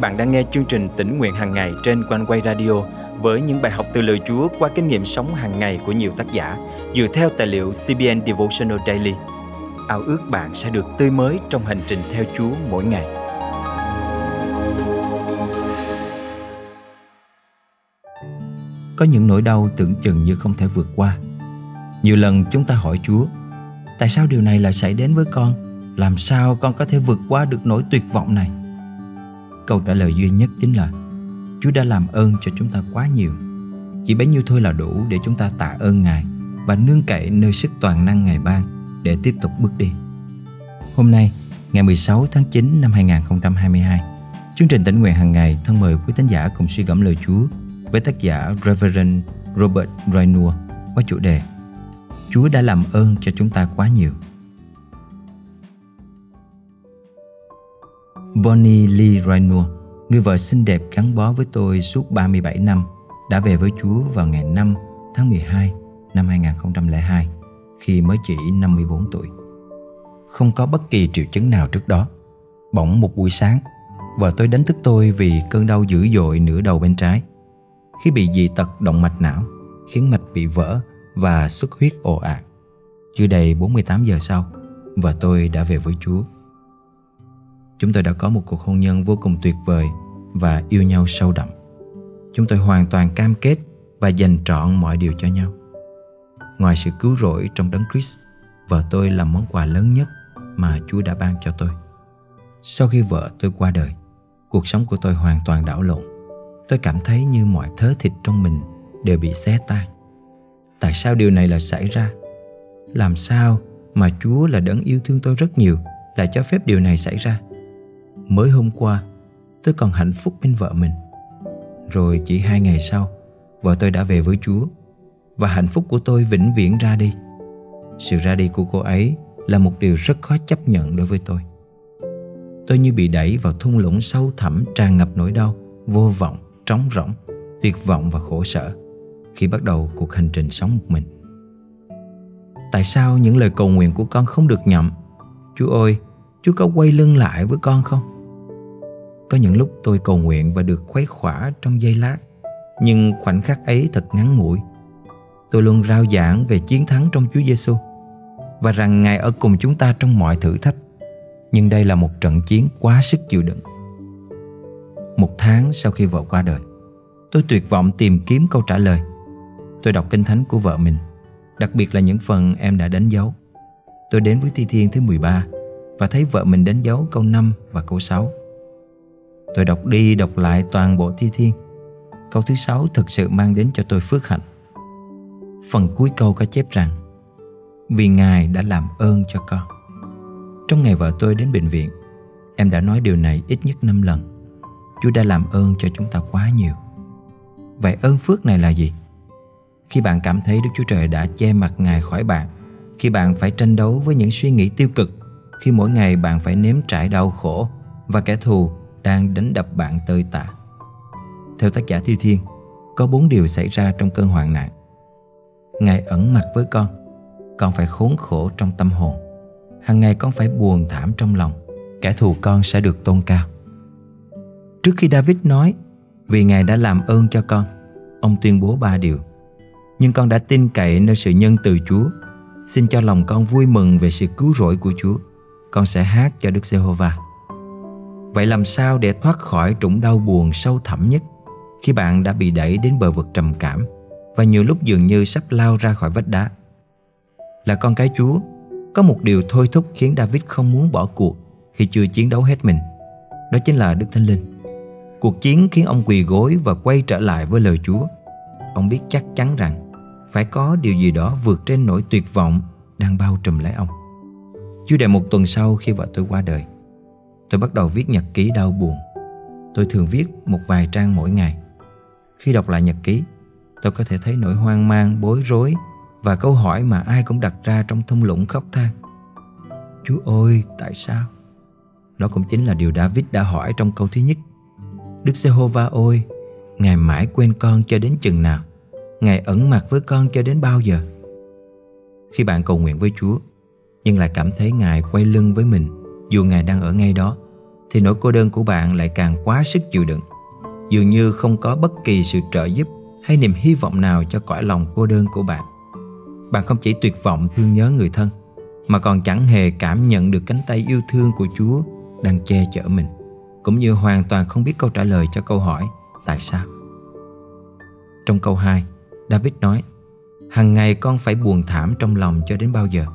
bạn đang nghe chương trình tỉnh nguyện hàng ngày trên quanh quay radio với những bài học từ lời Chúa qua kinh nghiệm sống hàng ngày của nhiều tác giả dựa theo tài liệu CBN Devotional Daily. Ao ước bạn sẽ được tươi mới trong hành trình theo Chúa mỗi ngày. Có những nỗi đau tưởng chừng như không thể vượt qua. Nhiều lần chúng ta hỏi Chúa, tại sao điều này lại xảy đến với con? Làm sao con có thể vượt qua được nỗi tuyệt vọng này? Câu trả lời duy nhất chính là Chúa đã làm ơn cho chúng ta quá nhiều. Chỉ bấy nhiêu thôi là đủ để chúng ta tạ ơn Ngài và nương cậy nơi sức toàn năng Ngài ban để tiếp tục bước đi. Hôm nay, ngày 16 tháng 9 năm 2022, chương trình tỉnh nguyện hàng ngày thân mời quý thánh giả cùng suy gẫm lời Chúa với tác giả Reverend Robert Raynor qua chủ đề Chúa đã làm ơn cho chúng ta quá nhiều. Bonnie Lee Raynor, người vợ xinh đẹp gắn bó với tôi suốt 37 năm, đã về với Chúa vào ngày 5 tháng 12 năm 2002 khi mới chỉ 54 tuổi. Không có bất kỳ triệu chứng nào trước đó. Bỗng một buổi sáng, vợ tôi đánh thức tôi vì cơn đau dữ dội nửa đầu bên trái. Khi bị dị tật động mạch não, khiến mạch bị vỡ và xuất huyết ồ ạt. Chưa đầy 48 giờ sau, vợ tôi đã về với Chúa. Chúng tôi đã có một cuộc hôn nhân vô cùng tuyệt vời và yêu nhau sâu đậm. Chúng tôi hoàn toàn cam kết và dành trọn mọi điều cho nhau. Ngoài sự cứu rỗi trong đấng Christ, vợ tôi là món quà lớn nhất mà Chúa đã ban cho tôi. Sau khi vợ tôi qua đời, cuộc sống của tôi hoàn toàn đảo lộn. Tôi cảm thấy như mọi thớ thịt trong mình đều bị xé tan. Tại sao điều này lại xảy ra? Làm sao mà Chúa là đấng yêu thương tôi rất nhiều lại cho phép điều này xảy ra? Mới hôm qua, tôi còn hạnh phúc bên vợ mình. Rồi chỉ hai ngày sau, vợ tôi đã về với chúa, và hạnh phúc của tôi vĩnh viễn ra đi. Sự ra đi của cô ấy là một điều rất khó chấp nhận đối với tôi. Tôi như bị đẩy vào thung lũng sâu thẳm, tràn ngập nỗi đau, vô vọng, trống rỗng, tuyệt vọng và khổ sở khi bắt đầu cuộc hành trình sống một mình. Tại sao những lời cầu nguyện của con không được nhậm? Chúa ơi, chúa có quay lưng lại với con không? Có những lúc tôi cầu nguyện và được khuấy khỏa trong giây lát, nhưng khoảnh khắc ấy thật ngắn ngủi. Tôi luôn rao giảng về chiến thắng trong Chúa Giêsu và rằng Ngài ở cùng chúng ta trong mọi thử thách. Nhưng đây là một trận chiến quá sức chịu đựng. Một tháng sau khi vợ qua đời, tôi tuyệt vọng tìm kiếm câu trả lời. Tôi đọc kinh thánh của vợ mình, đặc biệt là những phần em đã đánh dấu. Tôi đến với Thi Thiên thứ 13 và thấy vợ mình đánh dấu câu 5 và câu 6. Tôi đọc đi đọc lại toàn bộ thi thiên Câu thứ sáu thực sự mang đến cho tôi phước hạnh. Phần cuối câu có chép rằng, Vì Ngài đã làm ơn cho con. Trong ngày vợ tôi đến bệnh viện, Em đã nói điều này ít nhất 5 lần. Chúa đã làm ơn cho chúng ta quá nhiều. Vậy ơn phước này là gì? Khi bạn cảm thấy Đức Chúa Trời đã che mặt Ngài khỏi bạn, Khi bạn phải tranh đấu với những suy nghĩ tiêu cực, Khi mỗi ngày bạn phải nếm trải đau khổ Và kẻ thù đang đánh đập bạn tơi tả. Theo tác giả Thi Thiên, có bốn điều xảy ra trong cơn hoạn nạn. Ngài ẩn mặt với con, con phải khốn khổ trong tâm hồn. Hằng ngày con phải buồn thảm trong lòng, kẻ thù con sẽ được tôn cao. Trước khi David nói, vì Ngài đã làm ơn cho con, ông tuyên bố ba điều. Nhưng con đã tin cậy nơi sự nhân từ Chúa. Xin cho lòng con vui mừng về sự cứu rỗi của Chúa. Con sẽ hát cho Đức Giê-hô-va. Vậy làm sao để thoát khỏi trũng đau buồn sâu thẳm nhất khi bạn đã bị đẩy đến bờ vực trầm cảm và nhiều lúc dường như sắp lao ra khỏi vách đá? Là con cái Chúa, có một điều thôi thúc khiến David không muốn bỏ cuộc khi chưa chiến đấu hết mình. Đó chính là Đức Thánh Linh. Cuộc chiến khiến ông quỳ gối và quay trở lại với lời Chúa. Ông biết chắc chắn rằng phải có điều gì đó vượt trên nỗi tuyệt vọng đang bao trùm lấy ông. Chưa đầy một tuần sau khi vợ tôi qua đời, tôi bắt đầu viết nhật ký đau buồn. Tôi thường viết một vài trang mỗi ngày. Khi đọc lại nhật ký, tôi có thể thấy nỗi hoang mang, bối rối và câu hỏi mà ai cũng đặt ra trong thung lũng khóc than. Chúa ơi, tại sao? Đó cũng chính là điều David đã hỏi trong câu thứ nhất. Đức Giê-hô-va ơi, Ngài mãi quên con cho đến chừng nào? Ngài ẩn mặt với con cho đến bao giờ? Khi bạn cầu nguyện với Chúa, nhưng lại cảm thấy Ngài quay lưng với mình dù Ngài đang ở ngay đó, thì nỗi cô đơn của bạn lại càng quá sức chịu đựng. Dường như không có bất kỳ sự trợ giúp hay niềm hy vọng nào cho cõi lòng cô đơn của bạn. Bạn không chỉ tuyệt vọng thương nhớ người thân, mà còn chẳng hề cảm nhận được cánh tay yêu thương của Chúa đang che chở mình, cũng như hoàn toàn không biết câu trả lời cho câu hỏi tại sao. Trong câu 2, David nói, Hằng ngày con phải buồn thảm trong lòng cho đến bao giờ?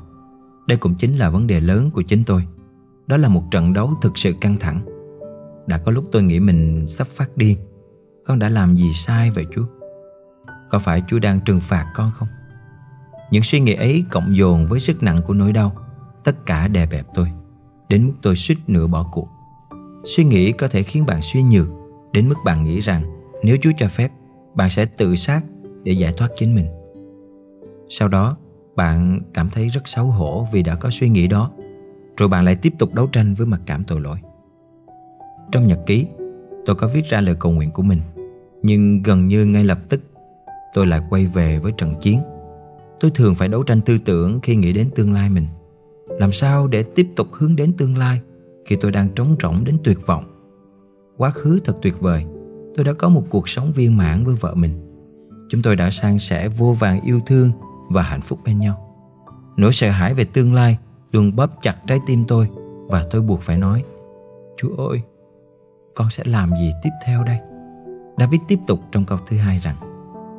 Đây cũng chính là vấn đề lớn của chính tôi. Đó là một trận đấu thực sự căng thẳng. Đã có lúc tôi nghĩ mình sắp phát điên. Con đã làm gì sai vậy Chúa? Có phải Chúa đang trừng phạt con không? Những suy nghĩ ấy cộng dồn với sức nặng của nỗi đau Tất cả đè bẹp tôi, Đến mức tôi suýt nửa bỏ cuộc Suy nghĩ có thể khiến bạn suy nhược, Đến mức bạn nghĩ rằng Nếu Chúa cho phép, Bạn sẽ tự sát để giải thoát chính mình Sau đó, bạn cảm thấy rất xấu hổ vì đã có suy nghĩ đó rồi bạn lại tiếp tục đấu tranh với mặc cảm tội lỗi. Trong nhật ký, Tôi có viết ra lời cầu nguyện của mình, Nhưng gần như ngay lập tức, Tôi lại quay về với trận chiến. Tôi thường phải đấu tranh tư tưởng khi nghĩ đến tương lai mình. Làm sao để tiếp tục hướng đến tương lai Khi tôi đang trống rỗng đến tuyệt vọng? Quá khứ thật tuyệt vời, Tôi đã có một cuộc sống viên mãn với vợ mình. Chúng tôi đã san sẻ vô vàng yêu thương và hạnh phúc bên nhau. Nỗi sợ hãi về tương lai luôn bóp chặt trái tim tôi Và tôi buộc phải nói Chúa ơi, con sẽ làm gì tiếp theo đây? David tiếp tục trong câu thứ hai rằng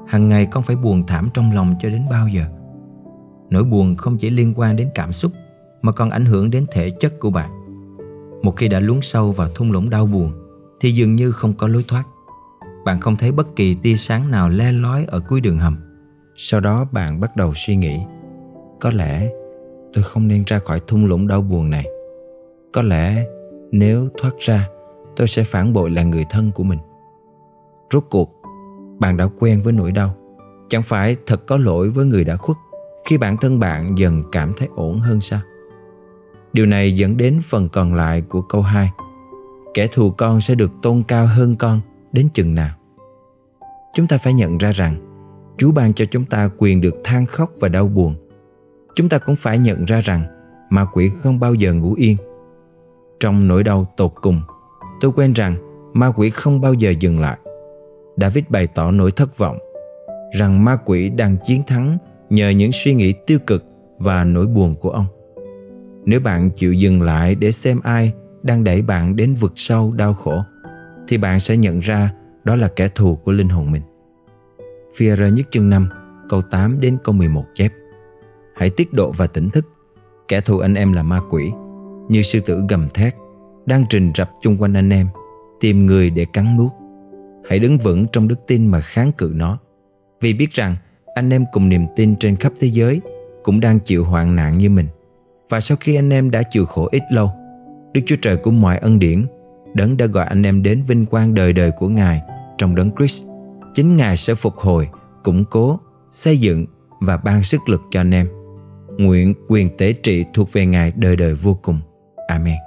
Hằng ngày con phải buồn thảm trong lòng cho đến bao giờ? Nỗi buồn không chỉ liên quan đến cảm xúc mà còn ảnh hưởng đến thể chất của bạn. Một khi đã lún sâu vào thung lũng đau buồn thì dường như không có lối thoát. Bạn không thấy bất kỳ tia sáng nào le lói ở cuối đường hầm. Sau đó bạn bắt đầu suy nghĩ Có lẽ tôi không nên ra khỏi thung lũng đau buồn này Có lẽ nếu thoát ra, tôi sẽ phản bội lại người thân của mình Rốt cuộc, bạn đã quen với nỗi đau Chẳng phải thật có lỗi với người đã khuất, khi bản thân bạn dần cảm thấy ổn hơn sao? Điều này dẫn đến phần còn lại của câu 2. Kẻ thù con sẽ được tôn cao hơn con đến chừng nào? Chúng ta phải nhận ra rằng, Chúa ban cho chúng ta quyền được than khóc và đau buồn. Chúng ta cũng phải nhận ra rằng ma quỷ không bao giờ ngủ yên. Trong nỗi đau tột cùng, tôi quen rằng ma quỷ không bao giờ dừng lại. David bày tỏ nỗi thất vọng rằng ma quỷ đang chiến thắng nhờ những suy nghĩ tiêu cực và nỗi buồn của ông. Nếu bạn chịu dừng lại để xem ai đang đẩy bạn đến vực sâu đau khổ, thì bạn sẽ nhận ra đó là kẻ thù của linh hồn mình. phía rơ nhất chương 5, câu 8 đến câu 11 chép. Hãy tiết độ và tỉnh thức. Kẻ thù anh em là ma quỷ, như sư tử gầm thét, đang trình rập chung quanh anh em, tìm người để cắn nuốt. Hãy đứng vững trong đức tin mà kháng cự nó, vì biết rằng anh em cùng niềm tin trên khắp thế giới cũng đang chịu hoạn nạn như mình. Và sau khi anh em đã chịu khổ ít lâu, Đức Chúa Trời của mọi ân điển, đấng đã gọi anh em đến vinh quang đời đời của Ngài trong đấng Christ. Chính Ngài sẽ phục hồi, củng cố, xây dựng và ban sức lực cho anh em. Nguyện quyền tế trị thuộc về Ngài đời đời vô cùng. Amen.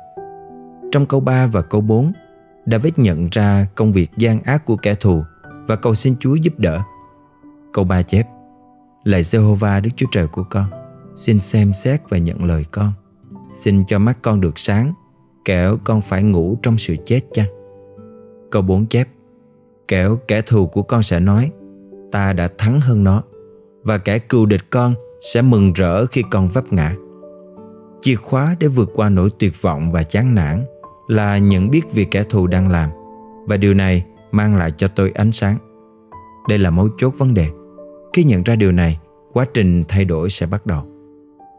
Trong câu 3 và câu 4, David nhận ra công việc gian ác của kẻ thù và cầu xin Chúa giúp đỡ. Câu 3 chép Lạy Jehovah Đức Chúa Trời của con Xin xem xét và nhận lời con Xin cho mắt con được sáng Kẻo con phải ngủ trong sự chết chăng Câu 4 chép Kẻo kẻ thù của con sẽ nói Ta đã thắng hơn nó Và kẻ cừu địch con sẽ mừng rỡ khi con vấp ngã Chìa khóa để vượt qua nỗi tuyệt vọng và chán nản Là nhận biết việc kẻ thù đang làm Và điều này mang lại cho tôi ánh sáng Đây là mấu chốt vấn đề khi nhận ra điều này, quá trình thay đổi sẽ bắt đầu.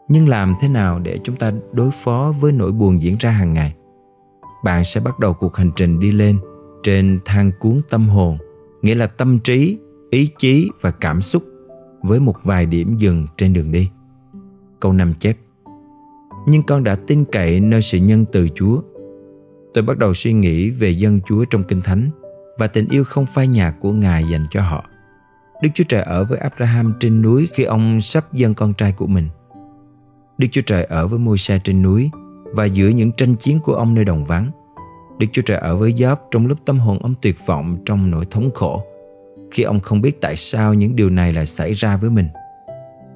Nhưng làm thế nào để chúng ta đối phó với nỗi buồn diễn ra hàng ngày? Bạn sẽ bắt đầu cuộc hành trình đi lên trên thang cuốn tâm hồn, nghĩa là tâm trí, ý chí và cảm xúc với một vài điểm dừng trên đường đi. Câu 5 chép Nhưng con đã tin cậy nơi sự nhân từ Chúa. Tôi bắt đầu suy nghĩ về dân Chúa trong Kinh Thánh và tình yêu không phai nhạt của Ngài dành cho họ. Đức Chúa Trời ở với Abraham trên núi khi ông sắp dâng con trai của mình. Đức Chúa Trời ở với Môi-se trên núi và giữa những tranh chiến của ông nơi đồng vắng. Đức Chúa Trời ở với Gióp trong lúc tâm hồn ông tuyệt vọng trong nỗi thống khổ, khi ông không biết tại sao những điều này lại xảy ra với mình.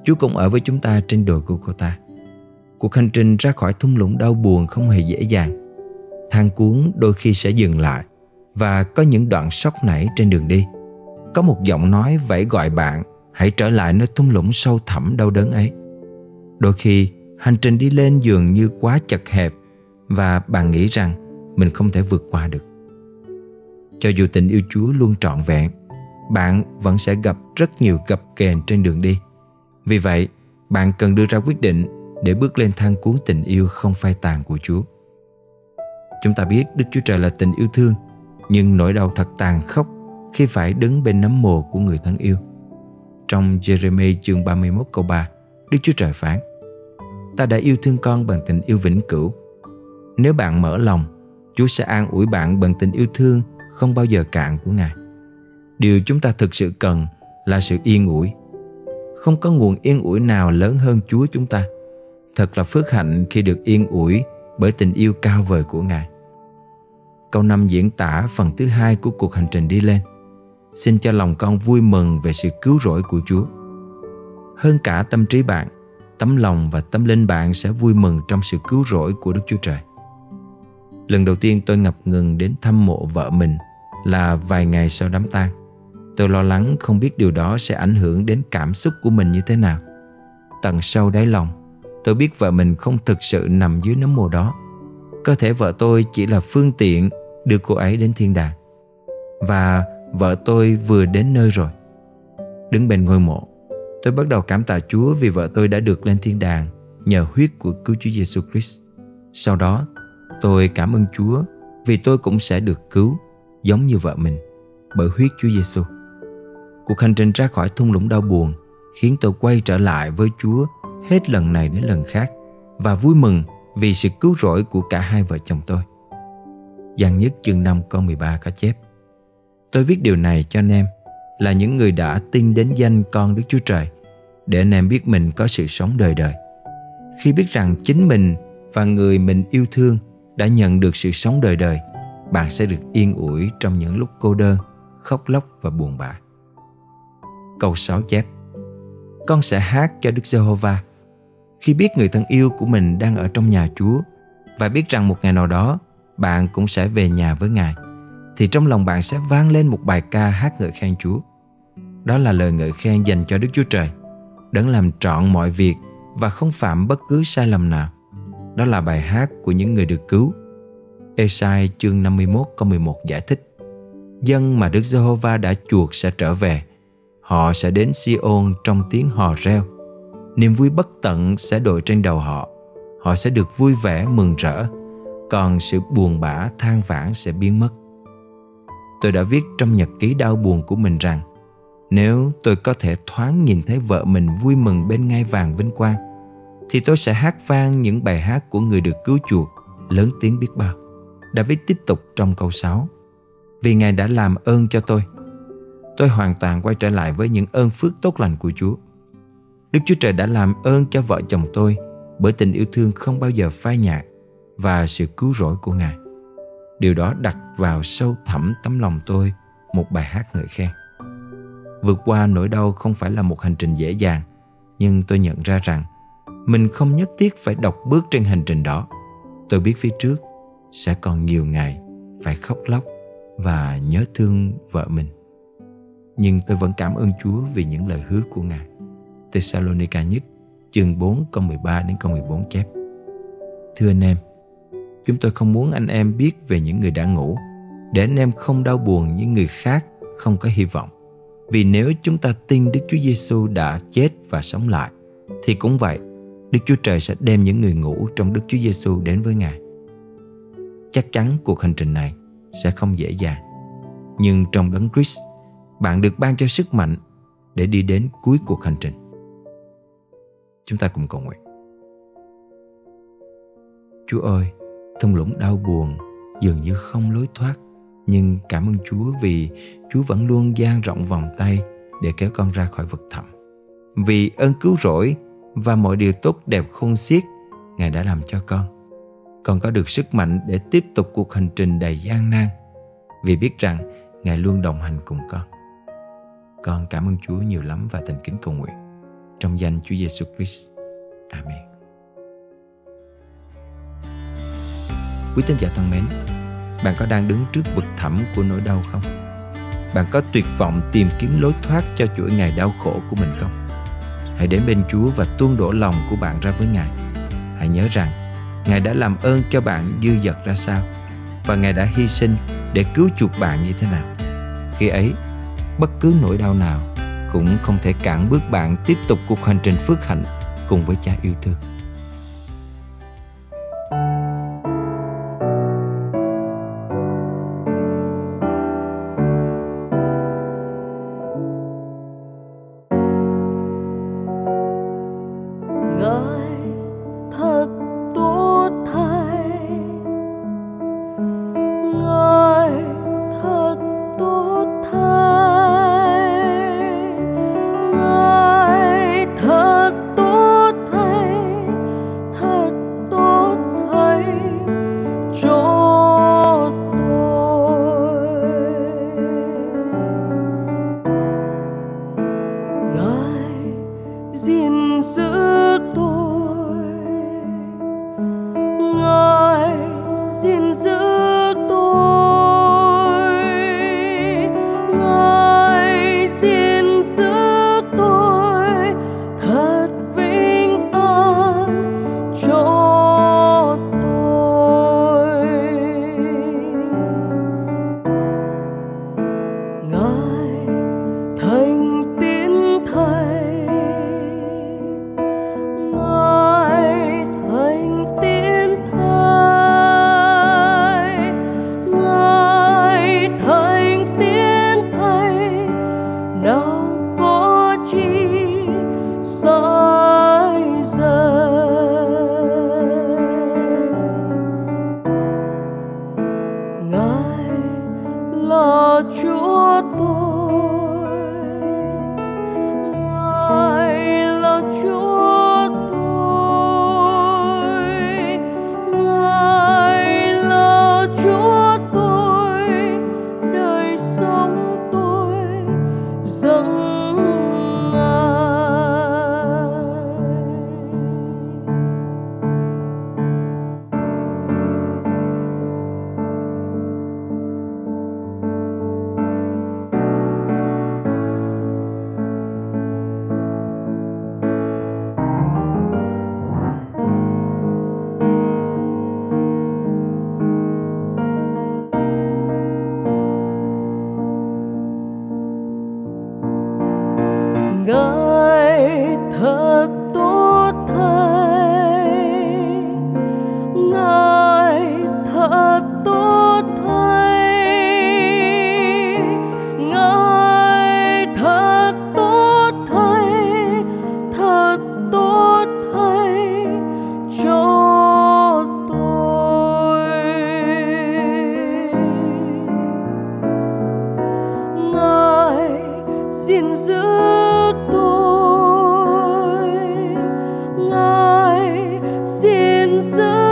Chúa cũng ở với chúng ta trên đồi của cô ta. Cuộc hành trình ra khỏi thung lũng đau buồn không hề dễ dàng. thang cuốn đôi khi sẽ dừng lại và có những đoạn sóc nảy trên đường đi. Có một giọng nói vẫy gọi bạn hãy trở lại nơi thung lũng sâu thẳm đau đớn ấy. Đôi khi, hành trình đi lên dường như quá chật hẹp và bạn nghĩ rằng mình không thể vượt qua được. Cho dù tình yêu Chúa luôn trọn vẹn, bạn vẫn sẽ gặp rất nhiều gập kềnh trên đường đi. Vì vậy, bạn cần đưa ra quyết định để bước lên thang cuốn tình yêu không phai tàn của Chúa. Chúng ta biết Đức Chúa Trời là tình yêu thương, nhưng nỗi đau thật tàn khốc khi phải đứng bên nấm mồ của người thân yêu. Trong Jeremy chương 31 câu 3, Đức Chúa Trời phán Ta đã yêu thương con bằng tình yêu vĩnh cửu. Nếu bạn mở lòng, Chúa sẽ an ủi bạn bằng tình yêu thương không bao giờ cạn của Ngài. Điều chúng ta thực sự cần là sự yên ủi. Không có nguồn yên ủi nào lớn hơn Chúa chúng ta. Thật là phước hạnh khi được yên ủi bởi tình yêu cao vời của Ngài. Câu 5 diễn tả phần thứ hai của cuộc hành trình đi lên. Xin cho lòng con vui mừng về sự cứu rỗi của Chúa. Hơn cả tâm trí bạn, tấm lòng và tâm linh bạn sẽ vui mừng trong sự cứu rỗi của Đức Chúa Trời. Lần đầu tiên tôi ngập ngừng đến thăm mộ vợ mình là vài ngày sau đám tang. Tôi lo lắng không biết điều đó sẽ ảnh hưởng đến cảm xúc của mình như thế nào. Tận sâu đáy lòng, tôi biết vợ mình không thực sự nằm dưới nấm mồ đó. Có thể vợ tôi chỉ là phương tiện đưa cô ấy đến thiên đàng. Và vợ tôi vừa đến nơi rồi. Đứng bên ngôi mộ, tôi bắt đầu cảm tạ Chúa vì vợ tôi đã được lên thiên đàng nhờ huyết của cứu Chúa Giêsu Christ. Sau đó, tôi cảm ơn Chúa vì tôi cũng sẽ được cứu giống như vợ mình bởi huyết Chúa Giêsu. Cuộc hành trình ra khỏi thung lũng đau buồn khiến tôi quay trở lại với Chúa hết lần này đến lần khác và vui mừng vì sự cứu rỗi của cả hai vợ chồng tôi. Giang nhất chương 5 câu 13 có chép Tôi viết điều này cho anh em là những người đã tin đến danh con Đức Chúa Trời để anh em biết mình có sự sống đời đời. Khi biết rằng chính mình và người mình yêu thương đã nhận được sự sống đời đời, bạn sẽ được yên ủi trong những lúc cô đơn, khóc lóc và buồn bã. Câu 6 chép Con sẽ hát cho Đức Giê-hô-va khi biết người thân yêu của mình đang ở trong nhà Chúa và biết rằng một ngày nào đó bạn cũng sẽ về nhà với Ngài thì trong lòng bạn sẽ vang lên một bài ca hát ngợi khen Chúa. Đó là lời ngợi khen dành cho Đức Chúa Trời, đấng làm trọn mọi việc và không phạm bất cứ sai lầm nào. Đó là bài hát của những người được cứu. Esai chương 51 câu 11 giải thích Dân mà Đức Giê-hô-va đã chuộc sẽ trở về. Họ sẽ đến Siôn trong tiếng hò reo. Niềm vui bất tận sẽ đội trên đầu họ. Họ sẽ được vui vẻ mừng rỡ. Còn sự buồn bã, than vãn sẽ biến mất tôi đã viết trong nhật ký đau buồn của mình rằng, nếu tôi có thể thoáng nhìn thấy vợ mình vui mừng bên ngai vàng vinh quang, thì tôi sẽ hát vang những bài hát của người được cứu chuộc, lớn tiếng biết bao. David tiếp tục trong câu 6 Vì Ngài đã làm ơn cho tôi Tôi hoàn toàn quay trở lại với những ơn phước tốt lành của Chúa Đức Chúa Trời đã làm ơn cho vợ chồng tôi bởi tình yêu thương không bao giờ phai nhạt và sự cứu rỗi của Ngài. Điều đó đặt vào sâu thẳm tấm lòng tôi một bài hát ngợi khen. Vượt qua nỗi đau không phải là một hành trình dễ dàng, nhưng tôi nhận ra rằng mình không nhất thiết phải đọc bước trên hành trình đó. Tôi biết phía trước sẽ còn nhiều ngày phải khóc lóc và nhớ thương vợ mình. Nhưng tôi vẫn cảm ơn Chúa vì những lời hứa của Ngài. Thessalonica nhất chương 4 câu 13 đến câu 14 chép. Thưa anh em, Chúng tôi không muốn anh em biết về những người đã ngủ, để anh em không đau buồn như người khác không có hy vọng. Vì nếu chúng ta tin Đức Chúa Giêsu đã chết và sống lại, thì cũng vậy, Đức Chúa Trời sẽ đem những người ngủ trong Đức Chúa Giêsu đến với Ngài. Chắc chắn cuộc hành trình này sẽ không dễ dàng. Nhưng trong đấng Christ, bạn được ban cho sức mạnh để đi đến cuối cuộc hành trình. Chúng ta cùng cầu nguyện. Chúa ơi, thung lũng đau buồn dường như không lối thoát nhưng cảm ơn Chúa vì Chúa vẫn luôn dang rộng vòng tay để kéo con ra khỏi vực thẳm. Vì ơn cứu rỗi và mọi điều tốt đẹp khôn xiết Ngài đã làm cho con. Con có được sức mạnh để tiếp tục cuộc hành trình đầy gian nan vì biết rằng Ngài luôn đồng hành cùng con. Con cảm ơn Chúa nhiều lắm và thành kính cầu nguyện. Trong danh Chúa Giêsu Christ. Amen. Quý tín giả thân mến, bạn có đang đứng trước vực thẳm của nỗi đau không? Bạn có tuyệt vọng tìm kiếm lối thoát cho chuỗi ngày đau khổ của mình không? Hãy đến bên Chúa và tuôn đổ lòng của bạn ra với Ngài. Hãy nhớ rằng, Ngài đã làm ơn cho bạn dư dật ra sao và Ngài đã hy sinh để cứu chuộc bạn như thế nào. Khi ấy, bất cứ nỗi đau nào cũng không thể cản bước bạn tiếp tục cuộc hành trình phước hạnh cùng với cha yêu thương. xin giữ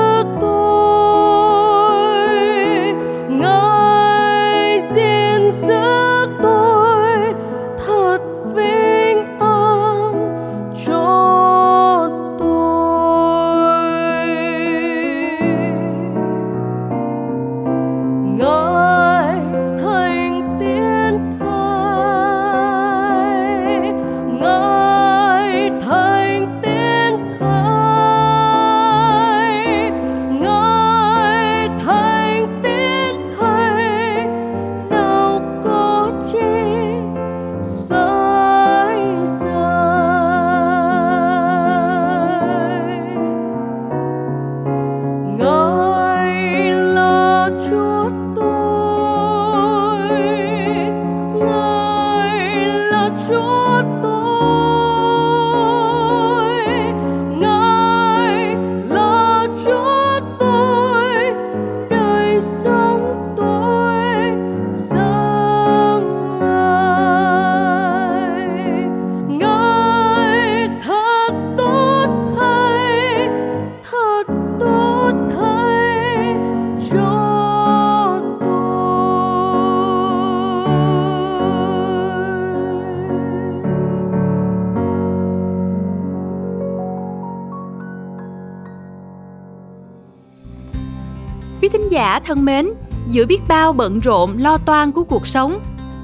giả thân mến, giữa biết bao bận rộn lo toan của cuộc sống,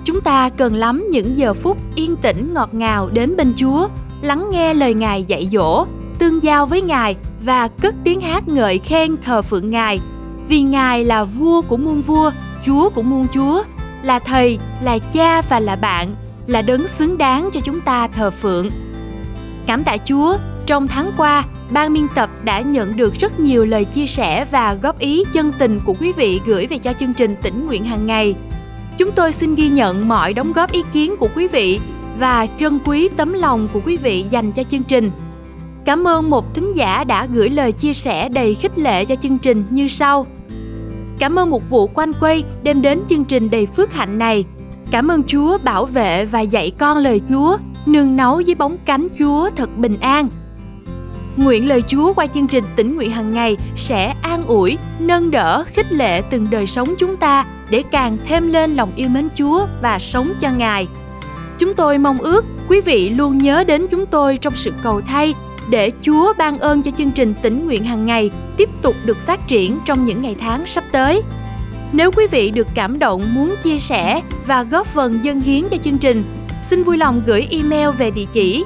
chúng ta cần lắm những giờ phút yên tĩnh ngọt ngào đến bên Chúa, lắng nghe lời Ngài dạy dỗ, tương giao với Ngài và cất tiếng hát ngợi khen thờ phượng Ngài. Vì Ngài là vua của muôn vua, Chúa của muôn chúa, là thầy, là cha và là bạn, là đấng xứng đáng cho chúng ta thờ phượng. Cảm tạ Chúa, trong tháng qua, ban biên tập đã nhận được rất nhiều lời chia sẻ và góp ý chân tình của quý vị gửi về cho chương trình tỉnh nguyện hàng ngày. Chúng tôi xin ghi nhận mọi đóng góp ý kiến của quý vị và trân quý tấm lòng của quý vị dành cho chương trình. Cảm ơn một thính giả đã gửi lời chia sẻ đầy khích lệ cho chương trình như sau. Cảm ơn một vụ quanh quay đem đến chương trình đầy phước hạnh này. Cảm ơn Chúa bảo vệ và dạy con lời Chúa, nương náu dưới bóng cánh Chúa thật bình an. Nguyện lời Chúa qua chương trình tỉnh nguyện hàng ngày sẽ an ủi, nâng đỡ, khích lệ từng đời sống chúng ta để càng thêm lên lòng yêu mến Chúa và sống cho Ngài. Chúng tôi mong ước quý vị luôn nhớ đến chúng tôi trong sự cầu thay để Chúa ban ơn cho chương trình tỉnh nguyện hàng ngày tiếp tục được phát triển trong những ngày tháng sắp tới. Nếu quý vị được cảm động muốn chia sẻ và góp phần dân hiến cho chương trình, xin vui lòng gửi email về địa chỉ